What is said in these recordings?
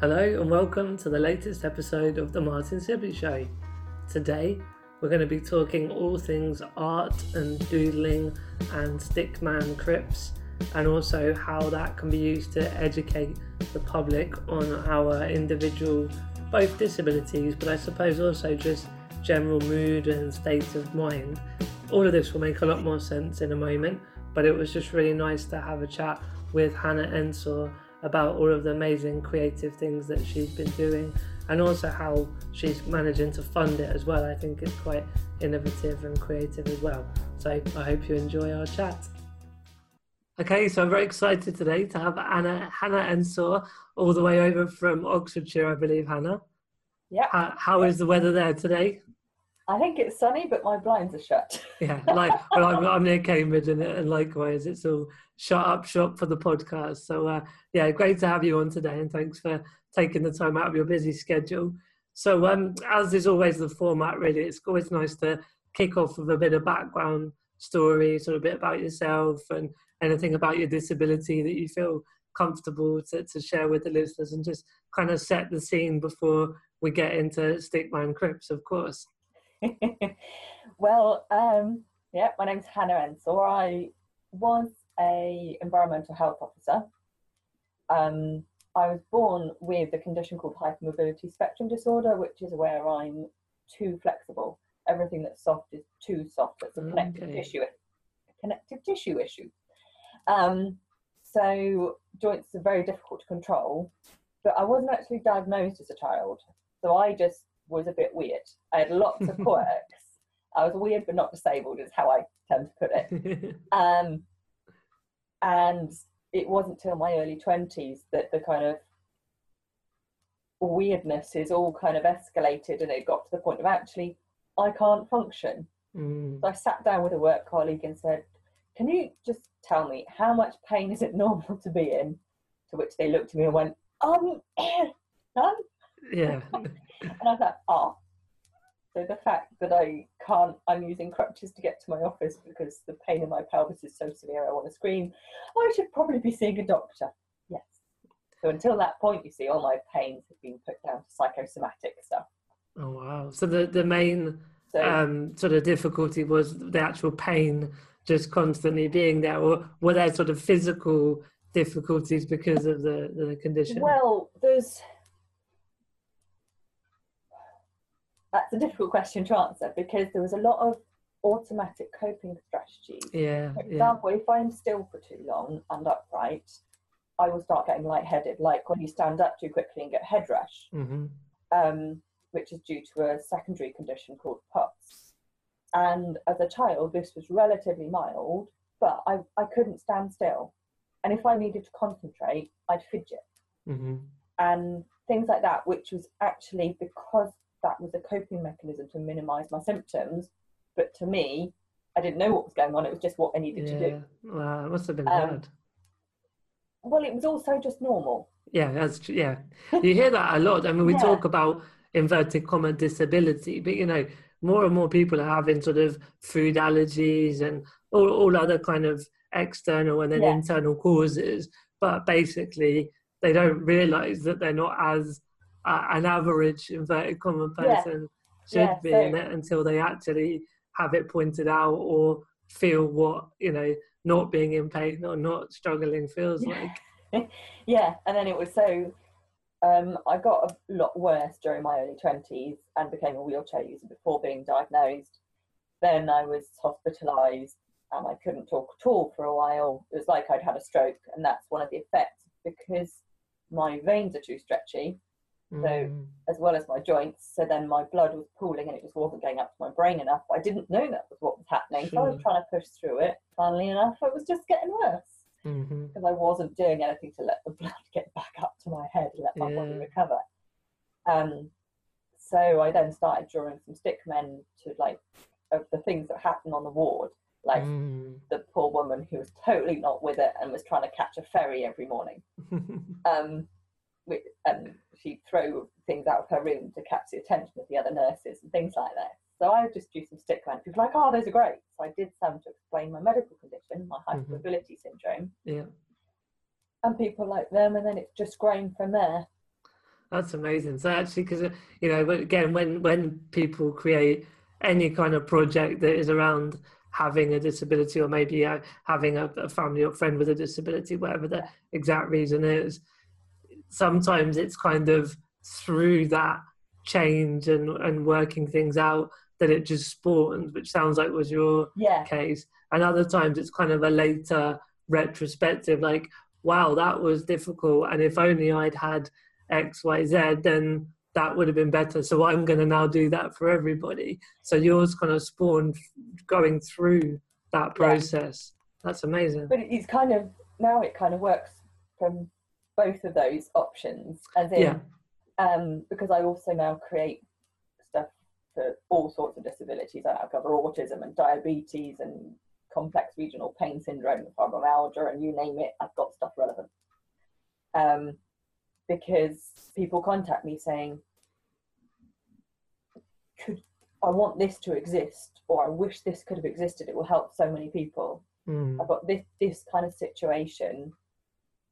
Hello and welcome to the latest episode of the Martin Sibley Show. Today we're going to be talking all things art and doodling and stickman crips and also how that can be used to educate the public on our individual both disabilities but I suppose also just general mood and state of mind. All of this will make a lot more sense in a moment, but it was just really nice to have a chat with Hannah Ensor about all of the amazing creative things that she's been doing and also how she's managing to fund it as well. I think it's quite innovative and creative as well. So I hope you enjoy our chat. Okay, so I'm very excited today to have Anna, Hannah Ensor all the way over from Oxfordshire, I believe, Hannah. Yeah. How, how is the weather there today? I think it's sunny, but my blinds are shut. yeah, like well, I'm, I'm near Cambridge, and, and likewise, it's all shut up shop for the podcast. So uh, yeah, great to have you on today, and thanks for taking the time out of your busy schedule. So um, as is always the format, really, it's always nice to kick off with a bit of background story, sort of a bit about yourself, and anything about your disability that you feel comfortable to, to share with the listeners, and just kind of set the scene before we get into Stickman Crips, of course. well, um, yeah, my name's Hannah Ensor. I was a environmental health officer. Um, I was born with a condition called hypermobility spectrum disorder, which is where I'm too flexible. Everything that's soft is too soft. It's a connective okay. tissue, a connective tissue issue. Um, so joints are very difficult to control. But I wasn't actually diagnosed as a child, so I just was a bit weird. I had lots of quirks. I was weird but not disabled, is how I tend to put it. um, and it wasn't till my early 20s that the kind of weirdness is all kind of escalated and it got to the point of actually, I can't function. Mm. So I sat down with a work colleague and said, Can you just tell me how much pain is it normal to be in? To which they looked at me and went, Um, none. Yeah. and I thought, oh. So the fact that I can't, I'm using crutches to get to my office because the pain in my pelvis is so severe, I want to scream. I should probably be seeing a doctor. Yes. So until that point, you see, all my pains have been put down to psychosomatic stuff. Oh wow! So the the main so, um, sort of difficulty was the actual pain just constantly being there, or were there sort of physical difficulties because of the the condition? Well, there's that's a difficult question to answer because there was a lot of automatic coping strategies. Yeah. For example, yeah. if I'm still for too long and upright, I will start getting lightheaded, like when you stand up too quickly and get head rush, mm-hmm. um, which is due to a secondary condition called POTS. And as a child, this was relatively mild, but I, I couldn't stand still. And if I needed to concentrate, I'd fidget. Mm-hmm. And things like that, which was actually because that was a coping mechanism to minimize my symptoms. But to me, I didn't know what was going on. It was just what I needed yeah. to do. Wow, it must have been um, bad. Well, it was also just normal. Yeah, that's yeah. You hear that a lot. I mean, we yeah. talk about inverted comma disability, but you know, more and more people are having sort of food allergies and all, all other kind of external and then yeah. internal causes. But basically, they don't realize that they're not as an average inverted comma person yeah. should yeah, be so. in it until they actually have it pointed out or feel what you know not being in pain or not struggling feels like yeah and then it was so um, I got a lot worse during my early 20s and became a wheelchair user before being diagnosed. Then I was hospitalised and I couldn't talk at all for a while. It was like I'd had a stroke, and that's one of the effects because my veins are too stretchy. So mm. as well as my joints, so then my blood was pooling and it just wasn't going up to my brain enough. I didn't know that was what was happening, so I was trying to push through it. Funnily enough, it was just getting worse because mm-hmm. I wasn't doing anything to let the blood get back up to my head and let my yeah. body recover. Um, so I then started drawing some stick men to like of the things that happened on the ward, like mm. the poor woman who was totally not with it and was trying to catch a ferry every morning. um, and she'd throw things out of her room to catch the attention of the other nurses and things like that. So I would just do some stick man. People were like, oh, those are great. So I did some to explain my medical condition, my mm-hmm. hypermobility mm-hmm. syndrome. Yeah. And people like them, and then it's just grown from there. That's amazing. So actually, because you know, again, when when people create any kind of project that is around having a disability or maybe uh, having a, a, family or friend with a disability, whatever the exact reason is, sometimes it's kind of through that change and and working things out that it just spawns, which sounds like was your yeah. case. And other times it's kind of a later retrospective, like, wow, that was difficult. And if only I'd had X, Y, Z, then that would have been better. So I'm going to now do that for everybody. So yours kind of spawned going through that process. Yeah. That's amazing. But it's kind of now it kind of works from both of those options, as in, yeah. um, because I also now create stuff for all sorts of disabilities. I now cover autism and diabetes and complex regional pain syndrome, fibromyalgia, and you name it. I've got stuff relevant. Um, because people contact me saying, could I want this to exist, or I wish this could have existed. It will help so many people. Mm. I've got this this kind of situation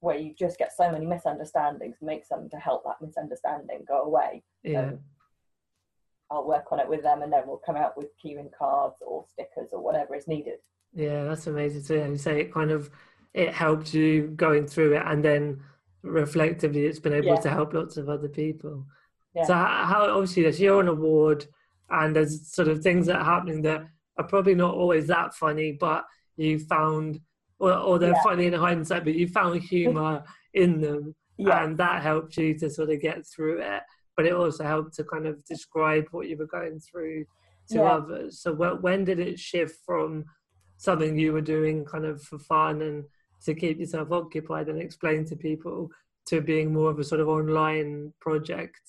where you just get so many misunderstandings. Make something to help that misunderstanding go away. Yeah. So I'll work on it with them, and then we'll come out with keyring cards or stickers or whatever is needed. Yeah, that's amazing. So you say it kind of it helped you going through it, and then reflectively, it's been able yeah. to help lots of other people. Yeah. So how obviously this you're an award, and there's sort of things that are happening that are probably not always that funny, but you found, or, or they're yeah. funny in hindsight, but you found humour in them, yeah. and that helped you to sort of get through it. But it also helped to kind of describe what you were going through to others. So when did it shift from something you were doing kind of for fun and to keep yourself occupied and explain to people to being more of a sort of online project?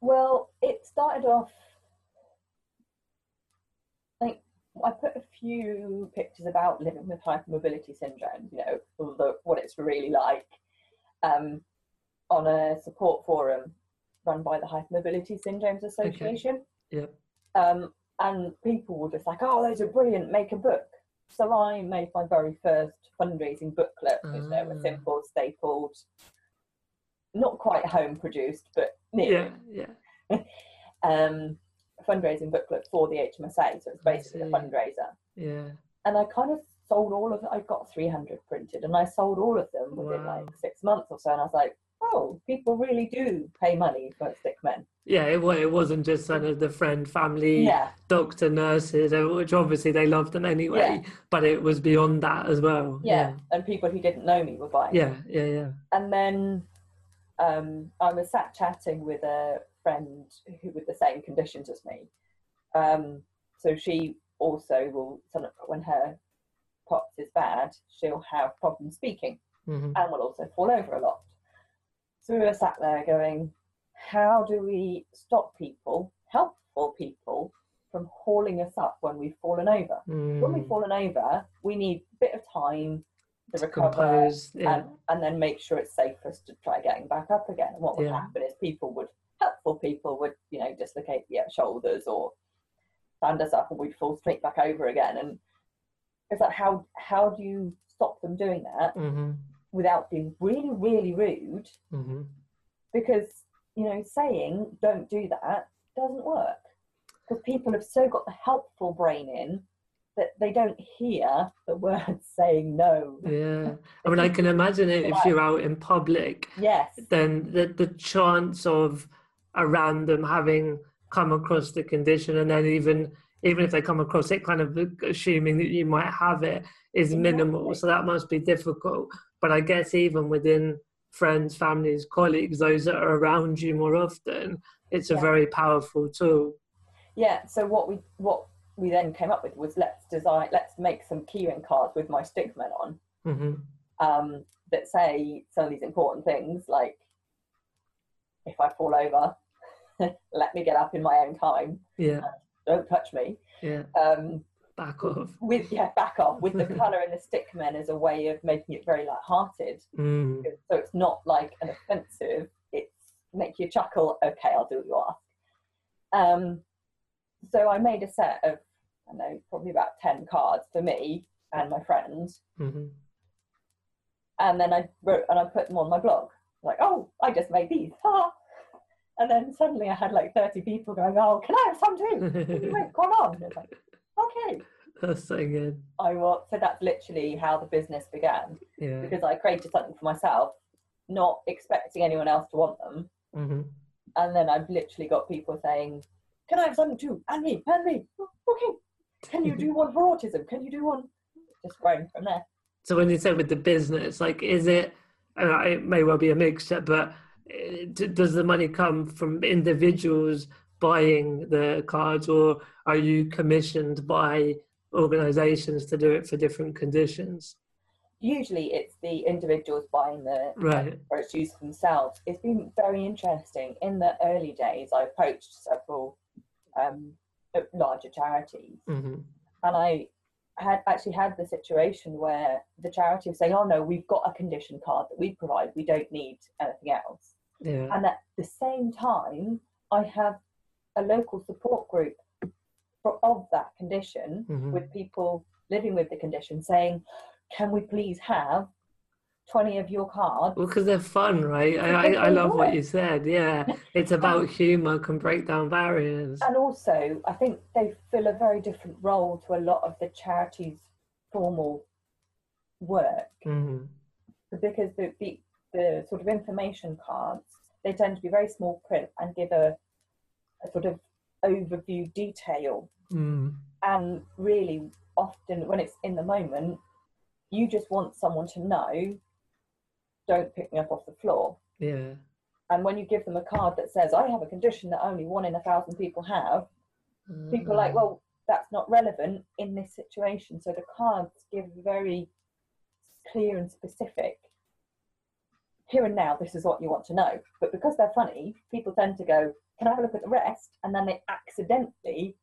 Well, it started off like I put a few pictures about living with hypermobility syndrome, you know, the, what it's really like, um, on a support forum run by the Hypermobility Syndromes Association. Okay. Yeah. Um, and people were just like, "Oh, those are brilliant! Make a book." So I made my very first fundraising booklet, which they were ah. simple, stapled, not quite home produced, but near. Yeah, yeah. um, fundraising booklet for the HMSA, so it's basically a fundraiser. Yeah. And I kind of sold all of it. I got 300 printed, and I sold all of them within wow. like six months or so. And I was like, oh, people really do pay money for stick men. Yeah, it, it wasn't just kind of the friend, family, yeah. doctor, nurses, which obviously they loved them anyway, yeah. but it was beyond that as well. Yeah. yeah. and people who didn't know me were buying. Yeah, yeah, yeah. And then um, I was sat chatting with a friend who with the same conditions as me. Um, so she also will, when her POTS is bad, she'll have problems speaking mm-hmm. and will also fall over a lot. So we were sat there going, how do we stop people, helpful people, from hauling us up when we've fallen over? Mm. When we've fallen over, we need a bit of time to, to recover compose, yeah. and, and then make sure it's safe for us to try getting back up again. And what would yeah. happen is people would, helpful people would, you know, dislocate the shoulders or stand us up and we'd fall straight back over again. And it's like, how, how do you stop them doing that? Mm-hmm without being really, really rude. Mm-hmm. Because, you know, saying don't do that doesn't work. Because people have so got the helpful brain in that they don't hear the words saying no. Yeah. I mean, I can imagine it if you're out in public. Yes. Then the, the chance of a random having come across the condition and then even even if they come across it kind of assuming that you might have it is minimal so that must be difficult but I guess even within friends, families, colleagues, those that are around you more often, it's a yeah. very powerful tool. Yeah. So what we what we then came up with was let's design, let's make some keyring cards with my stickmen on mm-hmm. um, that say some of these important things like if I fall over, let me get up in my own time. Yeah. don't touch me. Yeah. Um, back off. With yeah, back off with the colour and the stick men as a way of making it very light-hearted. Mm. So it's not like an offensive. It's make you chuckle. Okay, I'll do what you ask. Um, so I made a set of I know probably about ten cards for me and my friends. Mm-hmm. And then I wrote and I put them on my blog. Like, oh, I just made these. Ha! And then suddenly I had like 30 people going, Oh, can I have some too? Wait, come on. And it's like, okay. That's so good. I will. So that's literally how the business began Yeah. because I created something for myself, not expecting anyone else to want them. hmm And then I've literally got people saying, Can I have something too? And me, and me. "Oh, Okay. Can you do one for autism? Can you do one? Just growing from there. So when you say with the business, like, is it? And it may well be a mixture, but does the money come from individuals buying the cards, or are you commissioned by organisations to do it for different conditions? Usually it's the individuals buying the Right. or it's used themselves. It's been very interesting. In the early days, I approached several um, larger charities, hmm and I had actually had the situation where the charity was saying, "Oh no, we've got a condition card that we provide. We don't need anything else." Yeah. And at the same time, I have a local support group for, of that condition Mhm. with people living with the condition saying, "Can we please have twenty of your cards?" Well, because they're fun, right? I, I, I love what you said. Yeah, it's about humour, can break down barriers. And also, I think they fill a very different role to a lot of the charities' formal work hmm because the, the, the sort of information cards they tend to be very small print and give a, a sort of overview detail Mm. and really often when it's in the moment you just want someone to know don't pick me up off the floor Yeah. and when you give them a card that says i have a condition that only one in a thousand people have people are like Mm. well that's not relevant in this situation so the cards give very clear and specific here and now this is what you want to know but because they're funny people tend to go can i have a look at the rest and then they accidentally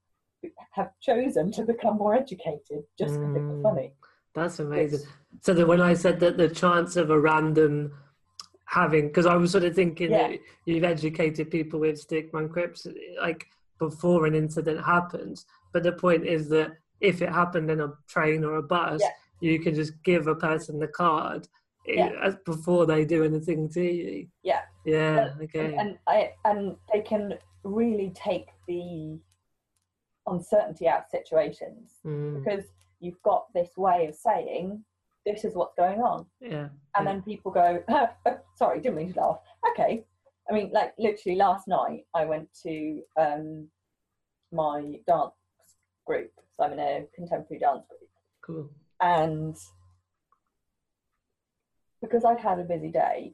have chosen to become more educated just because was Mm. funny That's amazing. So that when I said that the chance of a random having, because I was sort of thinking Yeah. that you've educated people with stickman crips like before an incident happens, but the point is that if it happened in a train or a bus, Yeah. you can just give a person the card Yeah. before they do anything to you. Yeah. Yeah. And- Okay. and I and they can really take the uncertainty out of situations Mm, because you've got this way of saying this is what's going on yeah. and yeah. then people go oh, sorry didn't mean to laugh okay i mean like literally last night i went to um my dance group so i'm in a contemporary dance group Cool. and because i'd had a busy day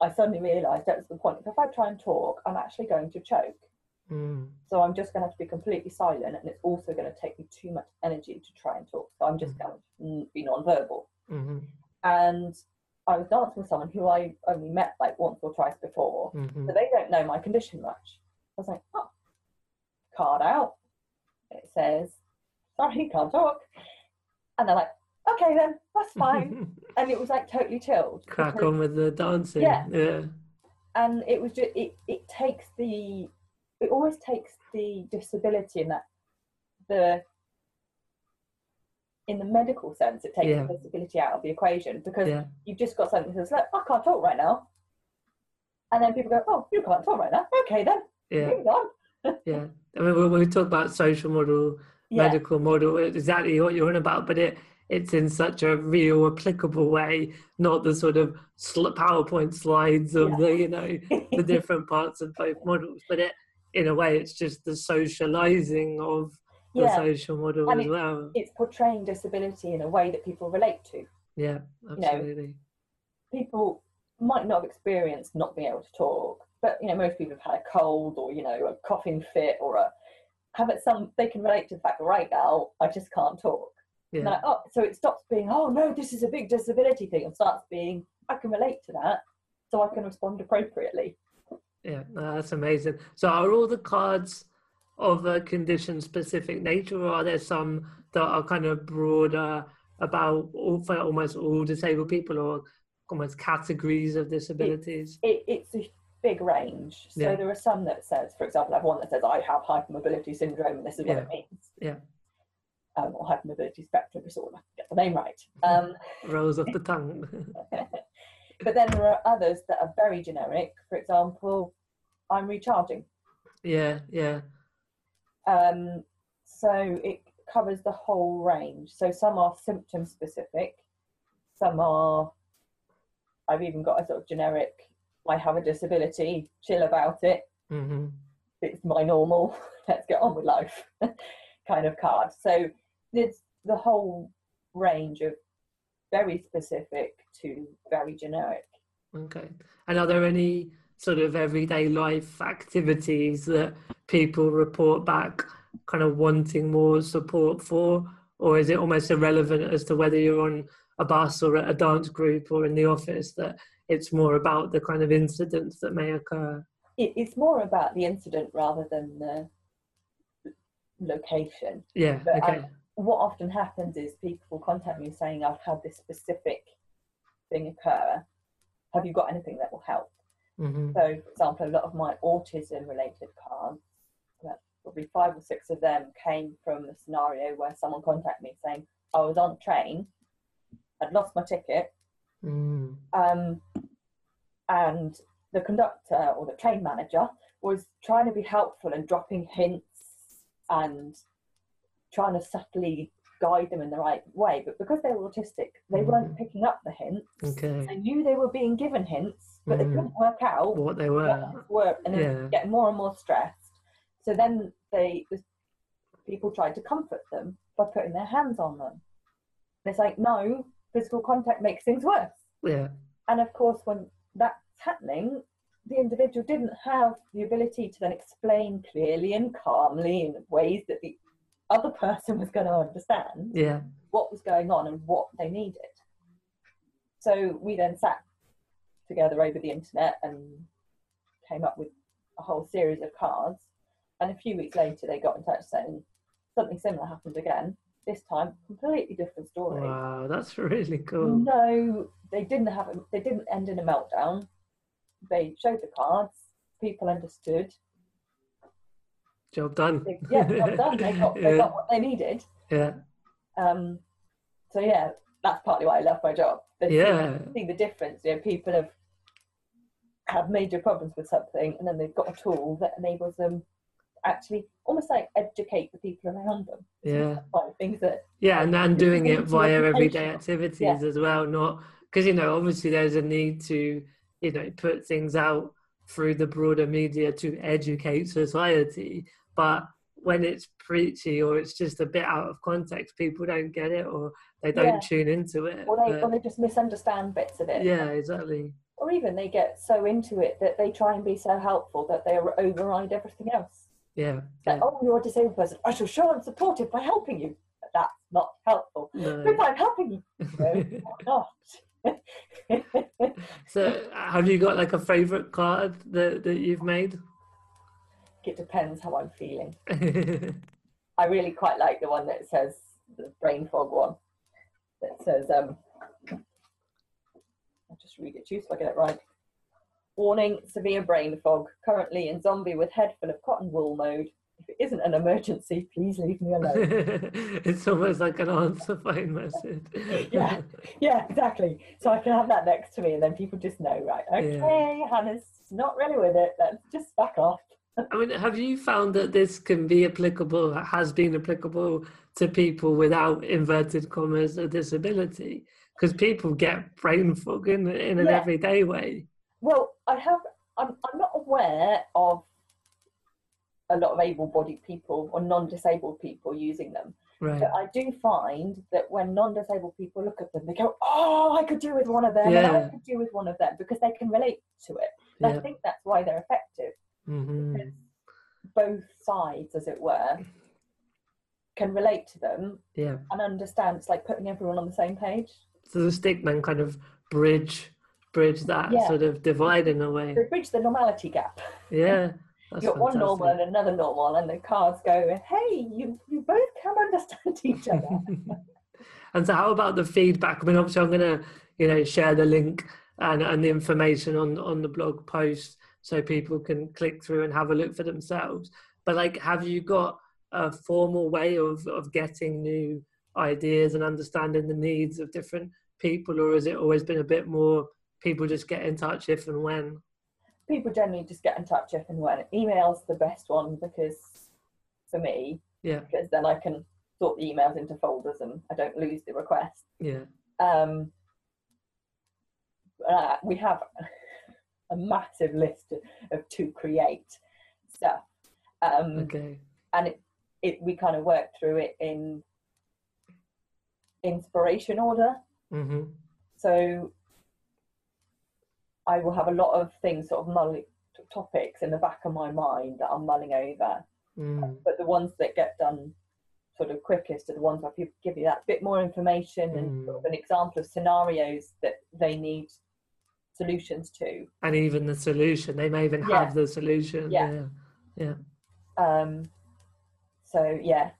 i suddenly realized that was the point. If i try and talk i'm actually going to choke. Mm, so i'm just going to have to be completely silent and it's also going to take me too much energy to try and talk. So i'm just going to be non-verbal. Hmm and I was dancing with someone who I only met like once or twice before, hmm so they don't know my condition much. I was like, oh, card out. It says, sorry, can't talk. And they're like, okay then, that's fine. and it was like totally chilled. Crack because- on with the dancing. Yeah. Yeah. And it was just, it, it takes the, it almost takes the disability in that, the, in the medical sense, it takes Yeah. the disability out of the equation because Yeah. you've just got something that's like, I can't talk right now. And then people go, oh, you can't talk right now. Okay, then, Yeah. moving on. Yeah, I mean, when we talk about social model, Yeah, medical model, exactly what you're on about, but it it's in such a real, applicable way, not the sort of PowerPoint slides of Yeah. the you know the different parts of both models. But it, in a way, it's just the socializing of the yeah. social model And as it- well. It's portraying disability in a way that people relate to. Yeah, absolutely. People might not have experienced not being able to talk, but you know, most people have had a cold or you know, a coughing fit or a have it some they can relate to the fact that right now I just can't talk. Yeah, like, oh, so it stops being, oh no, this is a big disability thing, and starts being, I can relate to that, so I can respond appropriately. yeah, no, that's amazing. So, are all the cards of a condition-specific nature, or are there some that are kind of broader about all, for almost all disabled people, or almost categories of disabilities? It, it's a big range. So Yeah. there are some that says, for example, I have one that says I have hypermobility syndrome, and this is what Yeah. it means. Yeah. Um, or hypermobility spectrum disorder. Get the name right. Um, Rolls off the tongue. but then there are others that are very generic. For example, I'm recharging. Yeah, yeah. Um, so it covers the whole range. So some are symptom specific, some are. I've even got a sort of generic. I have a disability. Chill about it. hmm It's my normal. Let's get on with life, kind of card. So the whole range of very specific to very generic. Okay. And are there any sort of everyday life activities that people report back kind of wanting more support for? Or is it almost irrelevant as to whether you're on a bus or at a dance group or in the office that it's more about the kind of incidents that may occur? It's more about the incident rather than the location. Yeah, But I- okay. What often happens is people will contact me saying, I've had this specific thing occur. Have you got anything that will help? hmm So, for example, a lot of my autism related cards, about probably five or six of them came from a scenario where someone contacted me saying, I was on train, I'd lost my ticket, Mm. um, and the conductor or the train manager was trying to be helpful and dropping hints and trying to subtly guide them in the right way. But because they were autistic, they weren't Mhm. picking up the hints. Okay. They knew they were being given hints, but they Mm. couldn't work out What they were. were, and then Yeah. getting more and more stressed. So then they, the people tried to comfort them by putting their hands on them. And it's like, no, physical contact makes things worse. Yeah. And of course, when that's happening, the individual didn't have the ability to then explain clearly and calmly in ways that the other person was going to understand Yeah. what was going on and what they needed. So we then sat together over the internet and came up with a whole series of cards. And a few weeks later, they got in touch saying something similar happened again. This time, completely different story. Wow, that's really cool. No, they didn't have. A, they didn't end in a meltdown. They showed the cards. People understood. Job done. Yeah, well done. They got. They yeah. got what they needed. yeah. Um, so yeah, that's partly why I love my job. See- Yeah. see the difference. You know, people have have major problems with something, and then they've got a tool that enables them actually almost like educate the people around them. Yeah. Like things that Yeah, and and doing it via everyday activities Yeah. as well, not because you know obviously there's a need to you know put things out through the broader media to educate society, but when it's preachy or it's just a bit out of context, people don't get it or they don't Yeah. tune into it. or they But- or they just misunderstand bits of it. yeah, exactly. Or even they get so into it that they try and be so helpful that they override everything else. Yeah. Like, yeah. oh, you're a disabled person. I shall show I'm supportive by helping you. But that's not helpful. No. But I'm helping you. No, not. so, have you got like a favorite card that that you've made? It depends how I'm feeling. I really quite like the one that says the brain fog one. That says, um, I'll just read it to you so I get it right. Warning: severe brain fog. Currently in zombie with head full of cotton wool mode. If it isn't an emergency, please leave me alone. it's almost like an answer phone message. Yeah. yeah, exactly. So I can have that next to me, and then people just know, right? Okay, Hannah's not really with it. Let's just back off. I mean, have you found that this can be applicable, has been applicable to people without inverted commas a disability? Because people get brain fog in, in an Yeah. everyday way. Well, I have. I'm. I'm not aware of a lot of able-bodied people or non-disabled people using them. Right. But I do find that when non-disabled people look at them, they go, "Oh, I could do with one of them, and I could do with one of them," because they can relate to it. And I think that's why they're effective. Hmm both sides, as it were, can relate to them Yeah. and understand. It's like putting everyone on the same page. So the stickman kind of bridge bridge that Yeah. sort of divide in a way. They bridge the normality gap. Yeah. That's You've got one normal and another normal, and the cards go, "Hey, you you both can understand each other." and so how about the feedback? I mean, obviously I'm gonna, you know, share the link and, and the information on on the blog post so people can click through and have a look for themselves. But like have you got a formal way of, of getting new ideas and understanding the needs of different people or has it always been a bit more people just get in touch if and when? people generally just get in touch if and when. Email's the best one because for me, Yeah. because then I can sort the emails into folders and I don't lose the request. Yeah. Um, uh, we have a massive list of, to create stuff, um, Okay. and it, it we kind of work through it in inspiration order. Mm-hmm. So I will have a lot of things sort of mulling topics in the back of my mind that I'm mulling over. Mm. But the ones that get done sort of quickest are the ones where people give you that bit more information and sort of an example of scenarios that they need solutions to. And even the solution, they may even Yeah. have the solution. Yeah. Yeah. Um, so yeah,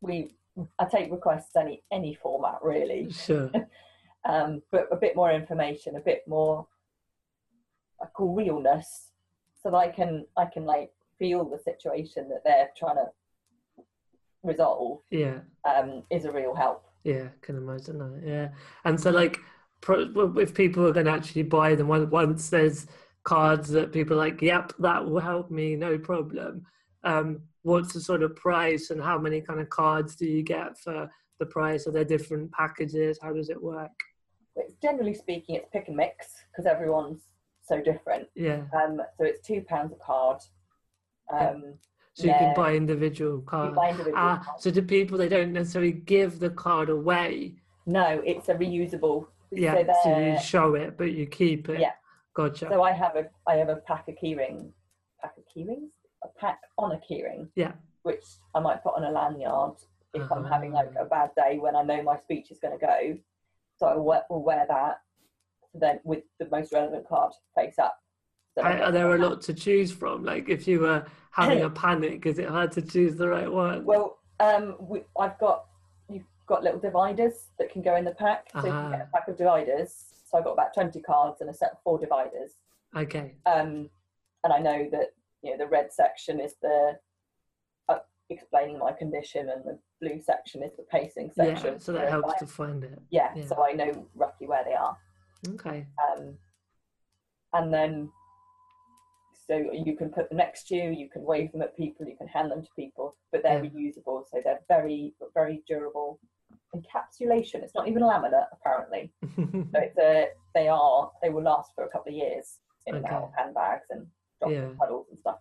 we I take requests any any format really, Sure. um, but a bit more information, a bit more I call realness, so that I can I can like feel the situation that they're trying to resolve Yeah. um, is a real help. Yeah. Can imagine that. Yeah. And so, like, if people are going to actually buy them, once there's cards that people are like, yep, that will help me, no problem. Um, what's the sort of price and how many kind of cards do you get for the price? Are there different packages? How does it work? But generally speaking, it's pick and mix because everyone's so different. Yeah. Um, so it's two pounds a card. Um, So you can buy individual cards. buy individual Ah, cards. so do people they don't necessarily give the card away? No, it's a reusable. Yeah, So, so, you show it, but you keep it. Yeah. Gotcha. so I have a I have a pack of keyring, pack of keyrings, a pack on a keyring. Yeah. Which I might put on a lanyard if I'm having like a bad day when I know my speech is going to go. So I will will wear that. Then with the most relevant card face up. So I Are, there a lot to choose from? Like if you were having a panic, is it hard to choose the right one? Well, um, we, I've got got little dividers that can go in the pack, so you can get Ah. a pack of dividers. So I've got about twenty cards and a set of four dividers. okay. Um, and I know that you know the red section is the uh, explaining my condition, and the blue section is the pacing section. Yeah, so that if helps I- to find it. yeah, yeah. so I know roughly where they are. Okay. Um, and then so you can put them next to you, you can wave them at people, you can hand them to people, but they're Yeah. reusable, so they're very very durable. Encapsulation. It's not even laminate apparently. So it's a they are they will last for a couple of years in and out of handbags and Yeah. puddles and stuff.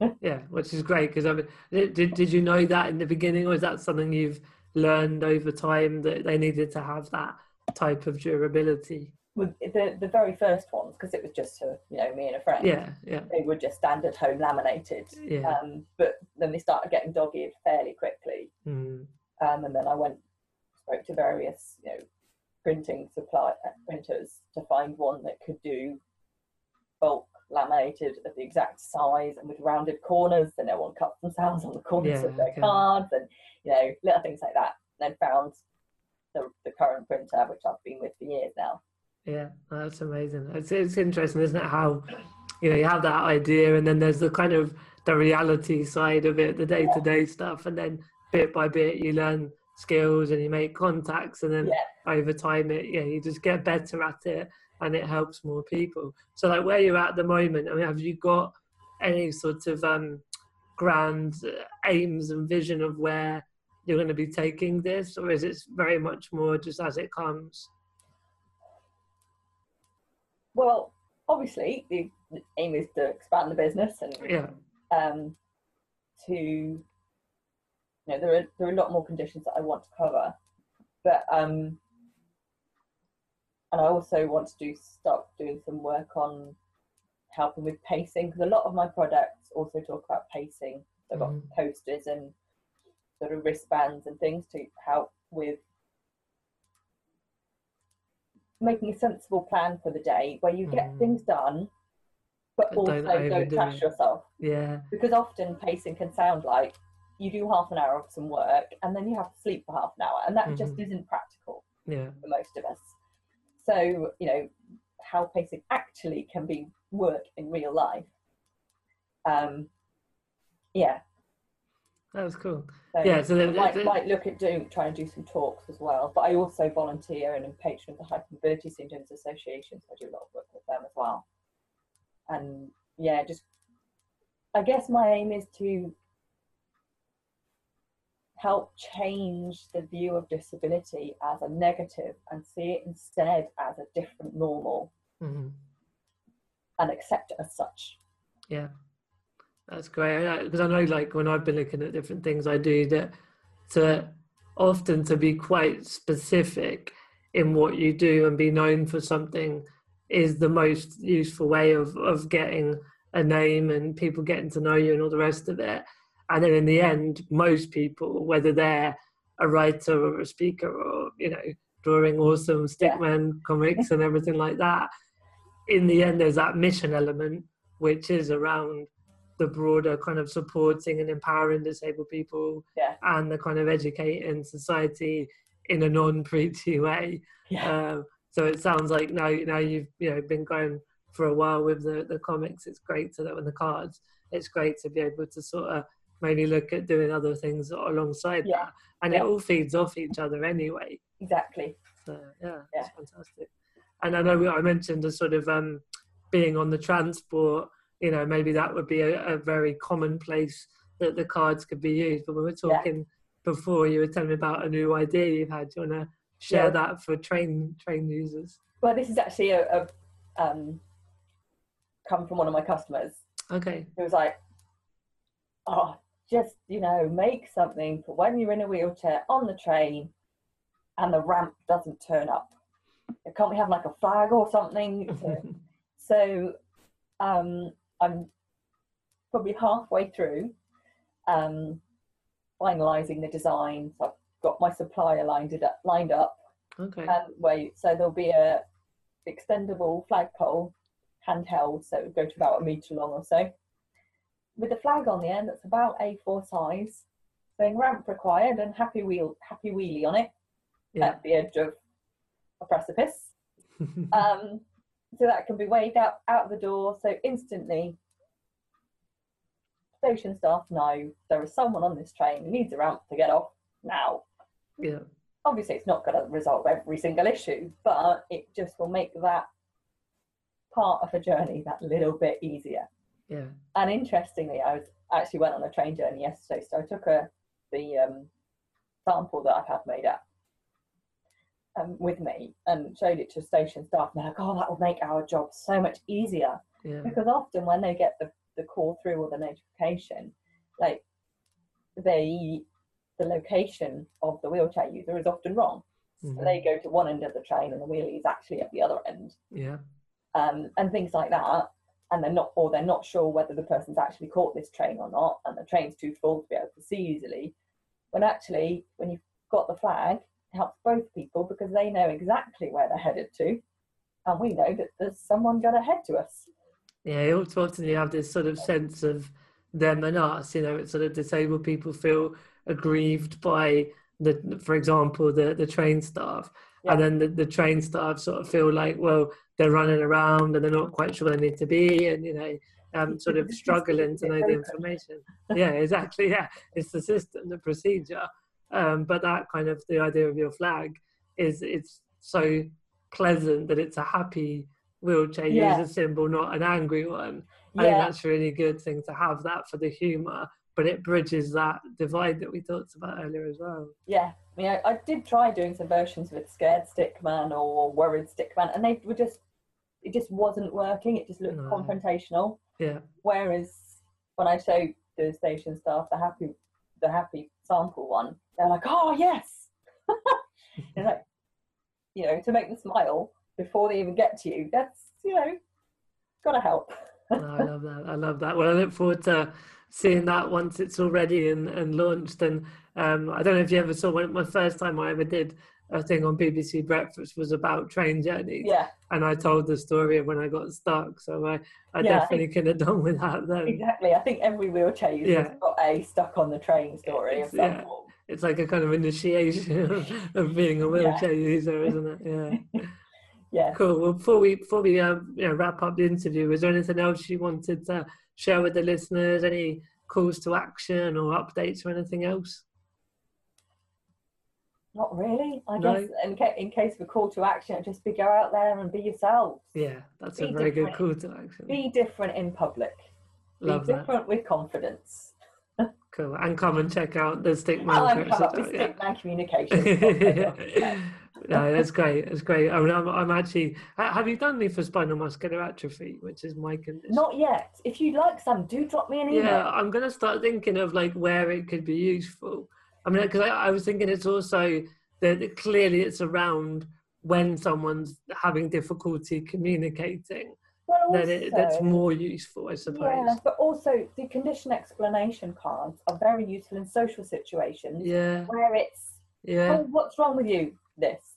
yeah, which is great because I mean, did, did you know that in the beginning, or is that something you've learned over time that they needed to have that type of durability? With the the very first ones, because it was just to you know me and a friend. Yeah, yeah, They were just standard home laminated. yeah. Um, but then they started getting dog-eared fairly quickly. Mm, um, and then I went spoke to various you know printing supply uh, printers to find one that could do bulk laminated at the exact size and with rounded corners so no one cuts themselves on the corners Yeah, of their okay. cards and you know little things like that and then found the, the current printer which I've been with for years now yeah, that's amazing. It's it's interesting, isn't it? How you know you have that idea, and then there's the kind of the reality side of it, the day to day stuff, and then bit by bit you learn skills and you make contacts, and then yeah. over time it yeah you just get better at it and it helps more people. So like where you're at the moment i mean have you got any sort of um grand uh, aims and vision of where you're going to be taking this or is it very much more just as it comes? Well obviously the the aim is to expand the business and yeah. um, to you know there are there are a lot more conditions that I want to cover, but um, and I also want to do start doing some work on helping with pacing because a lot of my products also talk about pacing. So I've got Mhm. posters and sort of wristbands and things to help with making a sensible plan for the day where you get Mhm. things done but also don't don't, overdo trash it. yourself yeah because often pacing can sound like you do half an hour of some work and then you have to sleep for half an hour and that just Mhm. isn't practical yeah. for most of us. So you know how pacing actually can be work in real life. Um yeah. That was cool. So yeah so I the, might, the- might look at doing trying to do some talks as well but i also volunteer and am patron of the hypermobility syndromes association so i do a lot of work with them as well. And yeah, just I guess my aim is to help change the view of disability as a negative and see it instead as a different normal hmm and accept it as such. Yeah, that's great. Because I know, like, when I've been looking at different things, I do that to often to be quite specific in what you do and be known for something is the most useful way of of getting a name and people getting to know you and all the rest of it. And then in the end, most people, whether they're a writer or a speaker or you know drawing awesome stickman comics and everything like that, in the end, there's that mission element which is around the broader kind of supporting and empowering disabled people Yeah. and the kind of educating society in a non-preachy way. Yeah. Um, so it sounds like now now you've you know been going for a while with the the comics. It's great to that with the cards. It's great to be able to sort of maybe look at doing other things alongside Yeah. that, and it all feeds off each other anyway. exactly. So yeah, Yeah. it's fantastic. And I know we- I mentioned the sort of um, being on the transport. You know, maybe that would be a, a very common place that the cards could be used. But we were Yeah. talking before, you were telling me about a new idea you've had. Do you want to share Yeah. that for train train users? Well, this is actually a, a um, come from one of my customers Okay. It was like, "Oh, just you know, make something for when you're in a wheelchair on the train, and the ramp doesn't turn up. Can't we have like a flag or something?" to-" so, um, I'm probably halfway through um, finalising the design. So I've got my supplier lined it up, lined up okay. and wait, so there'll be a extendable flagpole, handheld, so it would go to about a metre long or so, with a flag on the end that's about A4 size, saying ramp required and happy wheel, happy wheelie on it Yeah. at the edge of a precipice. Um, so that can be waved out out the door, so instantly. Station staff know there is someone on this train who needs a ramp to get off now yeah. obviously it's not going to resolve every single issue, but it just will make that part of a journey that little bit easier. Yeah. And interestingly, I was actually went on a train journey yesterday, so I took a the um, sample that I've had made up um, with me and showed it to station staff. And they're like, "Oh, that will make our job so much easier." Yeah. because often when they get the, the call through or the notification like they the location of the wheelchair user is often wrong so Mhm. they go to one end of the train and the wheelie is actually at the other end Yeah. um, and things like that and they're not or they're not sure whether the person's actually caught this train or not and the train's too full to be able to see easily when actually when you've got the flag it helps both people because they know exactly where they're headed to and we know that there's someone going to head to us Yeah, all too often you have this sort of sense of them and us. You know, it's sort of disabled people feel aggrieved by the, for example, the the train staff, Yeah. and then the, the train staff sort of feel like, well, they're running around and they're not quite sure where they need to be, and you know, um, sort of struggling to know the information. Yeah, exactly. Yeah, it's the system, the procedure. Um, but that kind of the idea of your flag is it's so pleasant that it's a happy wheelchair Yeah. user symbol, not an angry one. I think yeah that's a really good thing to have that for the humour, but it bridges that divide that we talked about earlier as well. Yeah, I mean, I, I did try doing some versions with scared stickman or worried stickman, and they were just, it just wasn't working. It just looked No. confrontational. Yeah, Whereas when I showed the station staff the happy, the happy sample one, they're like, "Oh yes," it's like, you know, to make them smile before they even get to you. That's you know, gotta help. no, I love that. I love that. Well, I look forward to seeing that once it's all ready and, and launched. And um, I don't know if you ever saw when my first time I ever did a thing on BBC Breakfast was about train journeys, Yeah, and I told the story of when I got stuck. So I, I Yeah, I definitely could have done with that then. exactly. I think every wheelchair user Yeah. got a stuck on the train story It's- yeah. form. It's like a kind of initiation of, being a wheelchair user, isn't it? Yeah. Yeah. Cool. Well, before we before we um, you know, wrap up the interview, is there anything else you wanted to share with the listeners? Any calls to action or updates or anything else? Not really. I No? guess in, ca- in case of a call to action, just be go out there and be yourselves. Yeah, that's a very good call to action. Be different in public. Love be that. different with confidence. Cool. And come and check out the Stickman Oh, and come up with well, yeah. stickman communication. no, that's great. That's great. I mean, I'm, I'm actually. Have you done any for spinal muscular atrophy, which is my condition? Not yet. If you'd like some, do drop me an email. Yeah, I'm gonna start thinking of like where it could be useful. I mean, because I, I was thinking it's also that that clearly it's around when someone's having difficulty communicating. well, Then it, that's more useful, I suppose. Yeah, but also the condition explanation cards are very useful in social situations Yeah, where it's, yeah, oh, what's wrong with you? This.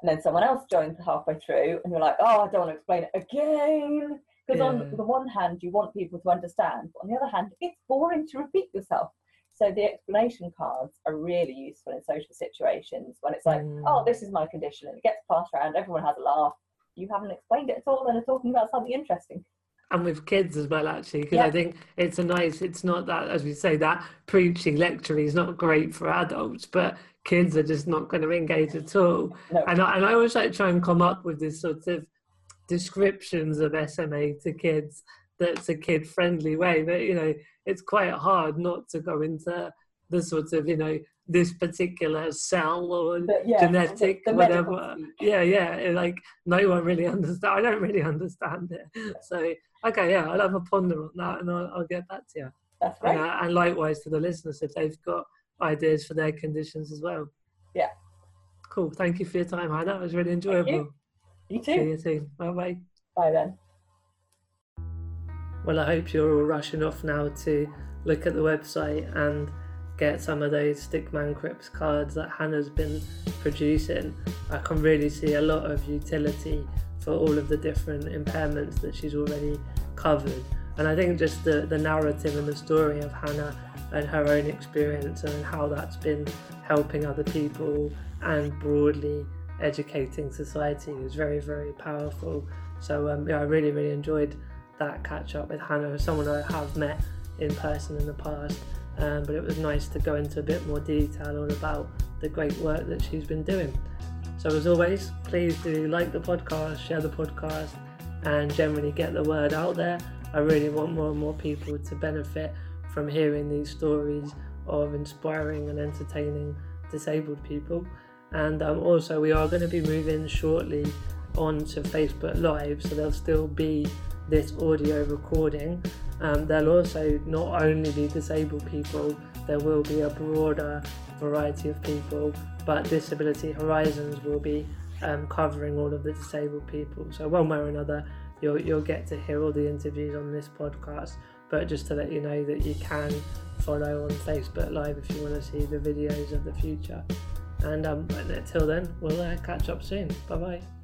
And then someone else joins halfway through and you're like, oh, I don't want to explain it again. Because Yeah. on the one hand, you want people to understand, but on the other hand, it's boring to repeat yourself. So the explanation cards are really useful in social situations when it's like, Mm. oh, this is my condition, and it gets passed around, everyone has a laugh. You haven't explained it at all, and are talking about something interesting. and with kids as well, actually, because I think it's a nice. It's not that, as we say, that preaching lecture is not great for adults, but kids are just not going to engage at all. No. And I, and I always like try and come up with this sort of descriptions of SMA to kids that's a kid friendly way. But you know, it's quite hard not to go into the sort of you know this particular cell or yeah, genetic the- the whatever. Yeah, yeah. Like no one really understand. I don't really understand it. So okay, yeah, I'll have a ponder on that, and I'll, I'll get back to you. That's great. And, uh, and likewise to the listeners if they've got ideas for their conditions as well. Yeah. Cool. Thank you for your time, Hannah. It was really enjoyable. You See too. you soon. Bye bye. Bye then. Well, I hope you're all rushing off now to look at the website and get some of those Stickman Crips cards that Hannah's been producing. I can really see a lot of utility for all of the different impairments that she's already covered. And I think just the, the narrative and the story of Hannah and her own experience and how that's been helping other people and broadly educating society is very, very powerful. So um, yeah, I really, really enjoyed that catch up with Hannah, someone I have met in person in the past. Um, but it was nice to go into a bit more detail all about the great work that she's been doing. So as always, please do like the podcast, share the podcast, and generally get the word out there. I really want more and more people to benefit from hearing these stories of inspiring and entertaining disabled people. And um, also, we are going to be moving shortly onto Facebook Live, so there'll still be this audio recording. Um, there'll also not only be disabled people, there will be a broader variety of people, but Disability Horizons will be um, covering all of the disabled people. So, one way or another, you'll, you'll get to hear all the interviews on this podcast. But just to let you know that you can follow on Facebook Live if you want to see the videos of the future. And um, until then, we'll uh, catch up soon. Bye bye.